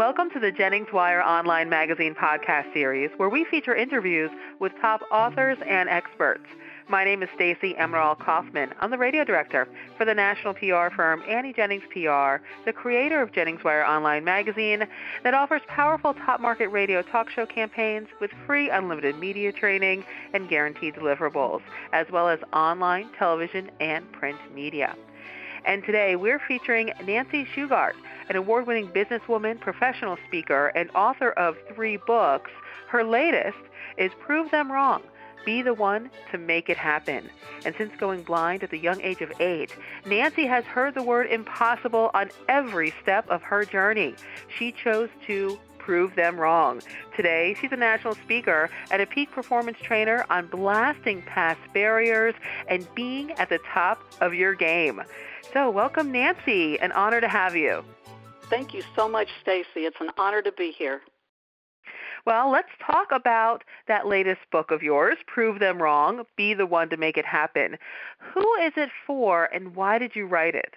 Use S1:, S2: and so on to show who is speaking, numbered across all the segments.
S1: Welcome to the Jennings Wire Online Magazine podcast series, where we feature interviews with top authors and experts. My name is Stacy Emerald Kaufman. I'm the radio director for the national PR firm Annie Jennings PR, the creator of Jennings Wire Online Magazine that offers powerful top market radio talk show campaigns with free unlimited media training and guaranteed deliverables, as well as online, television, and print media. And today we're featuring Nancy Shugart, an award winning businesswoman, professional speaker, and author of three books. Her latest is Prove Them Wrong be the one to make it happen. And since going blind at the young age of eight, Nancy has heard the word impossible on every step of her journey. She chose to prove them wrong. Today, she's a national speaker and a peak performance trainer on blasting past barriers and being at the top of your game. So, welcome, Nancy. An honor to have you.
S2: Thank you so much, Stacy. It's an honor to be here.
S1: Well, let's talk about that latest book of yours, Prove Them Wrong, Be the One to Make It Happen. Who is it for and why did you write it?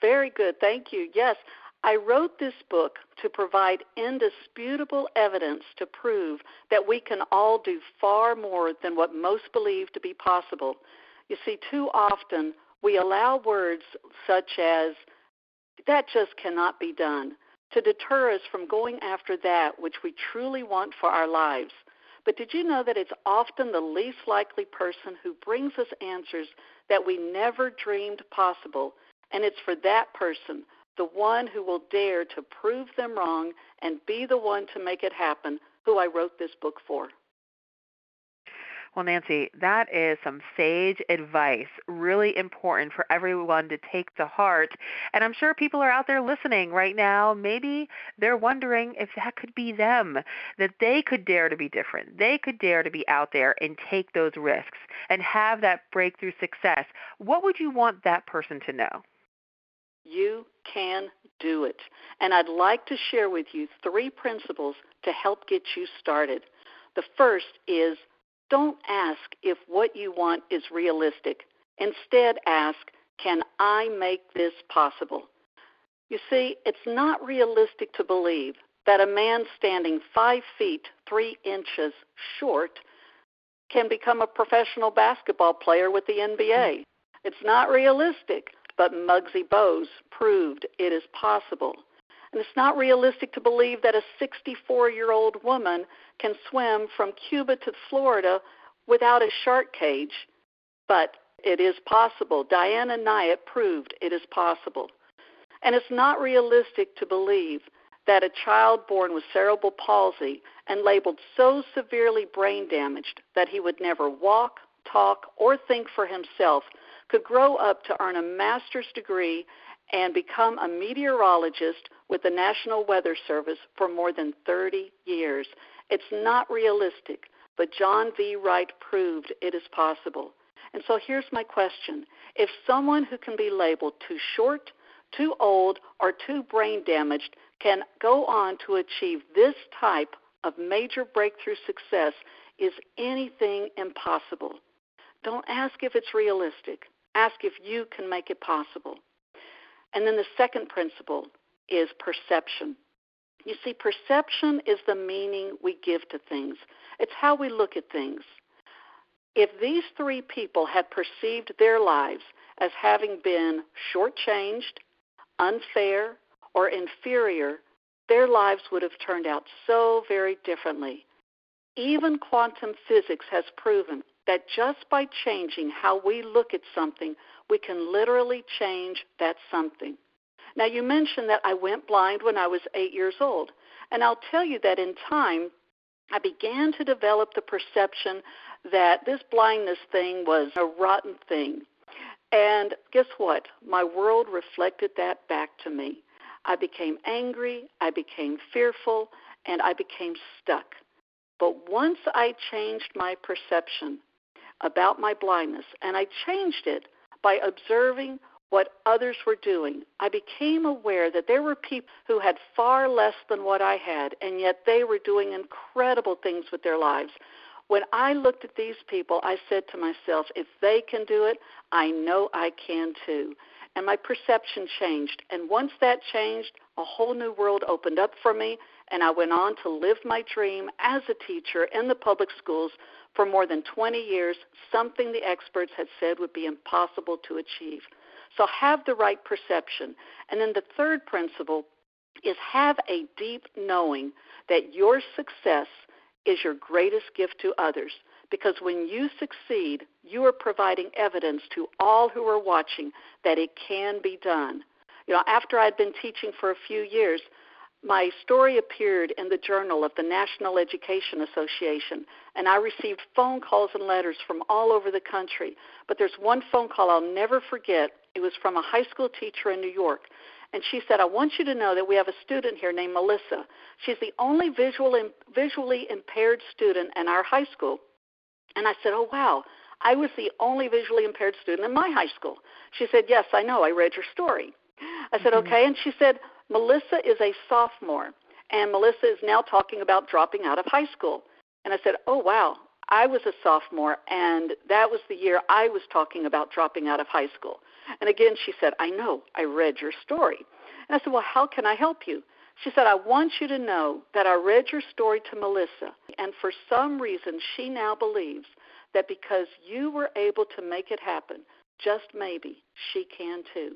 S2: Very good. Thank you. Yes, I wrote this book to provide indisputable evidence to prove that we can all do far more than what most believe to be possible. You see, too often we allow words such as, that just cannot be done to deter us from going after that which we truly want for our lives. But did you know that it's often the least likely person who brings us answers that we never dreamed possible? And it's for that person, the one who will dare to prove them wrong and be the one to make it happen, who I wrote this book for.
S1: Well, Nancy, that is some sage advice, really important for everyone to take to heart. And I'm sure people are out there listening right now. Maybe they're wondering if that could be them, that they could dare to be different. They could dare to be out there and take those risks and have that breakthrough success. What would you want that person to know?
S2: You can do it. And I'd like to share with you three principles to help get you started. The first is don't ask if what you want is realistic. Instead, ask, can I make this possible? You see, it's not realistic to believe that a man standing five feet three inches short can become a professional basketball player with the NBA. Mm-hmm. It's not realistic, but Muggsy Bogues proved it is possible. And it's not realistic to believe that a 64 year old woman can swim from Cuba to Florida without a shark cage, but it is possible. Diana Nyad proved it is possible. And it's not realistic to believe that a child born with cerebral palsy and labeled so severely brain damaged that he would never walk, talk, or think for himself could grow up to earn a master's degree and become a meteorologist with the National Weather Service for more than 30 years. It's not realistic, but John V. Wright proved it is possible. And so here's my question If someone who can be labeled too short, too old, or too brain damaged can go on to achieve this type of major breakthrough success, is anything impossible? Don't ask if it's realistic. Ask if you can make it possible. And then the second principle is perception. You see, perception is the meaning we give to things, it's how we look at things. If these three people had perceived their lives as having been shortchanged, unfair, or inferior, their lives would have turned out so very differently. Even quantum physics has proven that just by changing how we look at something, we can literally change that something. Now, you mentioned that I went blind when I was eight years old. And I'll tell you that in time, I began to develop the perception that this blindness thing was a rotten thing. And guess what? My world reflected that back to me. I became angry, I became fearful, and I became stuck. But once I changed my perception about my blindness, and I changed it by observing what others were doing, I became aware that there were people who had far less than what I had, and yet they were doing incredible things with their lives. When I looked at these people, I said to myself, if they can do it, I know I can too. And my perception changed. And once that changed, a whole new world opened up for me, and I went on to live my dream as a teacher in the public schools for more than 20 years, something the experts had said would be impossible to achieve. So have the right perception. And then the third principle is have a deep knowing that your success is your greatest gift to others. Because when you succeed, you are providing evidence to all who are watching that it can be done. You know, after I'd been teaching for a few years, my story appeared in the Journal of the National Education Association, and I received phone calls and letters from all over the country. But there's one phone call I'll never forget. It was from a high school teacher in New York. And she said, I want you to know that we have a student here named Melissa. She's the only visual, visually impaired student in our high school. And I said, Oh, wow. I was the only visually impaired student in my high school. She said, Yes, I know. I read your story. I said, mm-hmm. Okay. And she said, Melissa is a sophomore, and Melissa is now talking about dropping out of high school. And I said, Oh, wow. I was a sophomore, and that was the year I was talking about dropping out of high school. And again, she said, I know. I read your story. And I said, Well, how can I help you? She said, I want you to know that I read your story to Melissa, and for some reason, she now believes that because you were able to make it happen, just maybe she can too.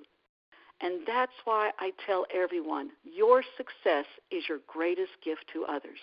S2: And that's why I tell everyone your success is your greatest gift to others.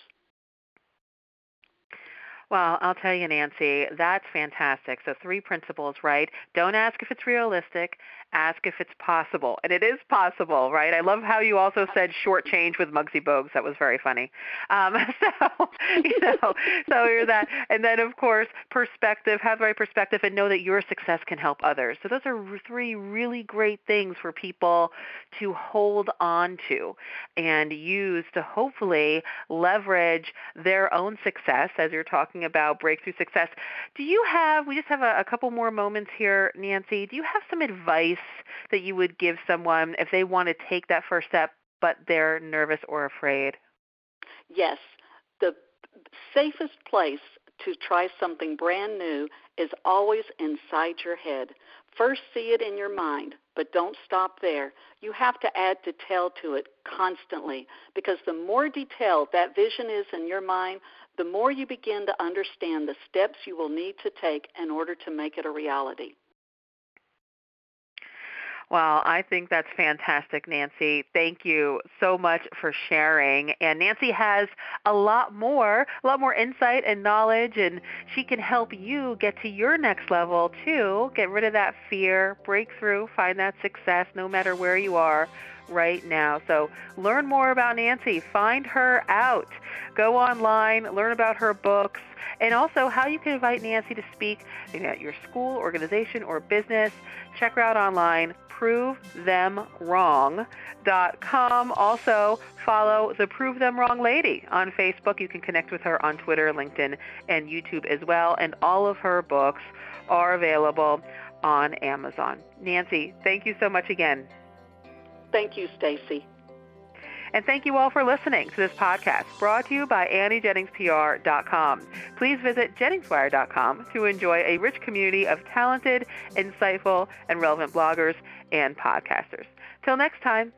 S1: Well, I'll tell you, Nancy, that's fantastic. So, three principles, right? Don't ask if it's realistic ask if it's possible. And it is possible, right? I love how you also said short change with Muggsy Bogues. That was very funny. Um, so, you know, so you're that. And then, of course, perspective, have the right perspective, and know that your success can help others. So those are three really great things for people to hold on to and use to hopefully leverage their own success as you're talking about breakthrough success. Do you have, we just have a, a couple more moments here, Nancy. Do you have some advice that you would give someone if they want to take that first step but they're nervous or afraid?
S2: Yes. The safest place to try something brand new is always inside your head. First, see it in your mind, but don't stop there. You have to add detail to it constantly because the more detailed that vision is in your mind, the more you begin to understand the steps you will need to take in order to make it a reality.
S1: Well, I think that's fantastic, Nancy. Thank you so much for sharing. And Nancy has a lot more, a lot more insight and knowledge, and she can help you get to your next level too. Get rid of that fear, break through, find that success no matter where you are right now. So learn more about Nancy. Find her out. Go online, learn about her books, and also how you can invite Nancy to speak at your school, organization, or business. Check her out online, provethemwrong.com. Also, follow the Prove Them Wrong Lady on Facebook. You can connect with her on Twitter, LinkedIn, and YouTube as well. And all of her books are available on Amazon. Nancy, thank you so much again.
S2: Thank you, Stacy.
S1: And thank you all for listening to this podcast brought to you by AnnieJenningsPR.com. Please visit JenningsWire.com to enjoy a rich community of talented, insightful, and relevant bloggers and podcasters. Till next time,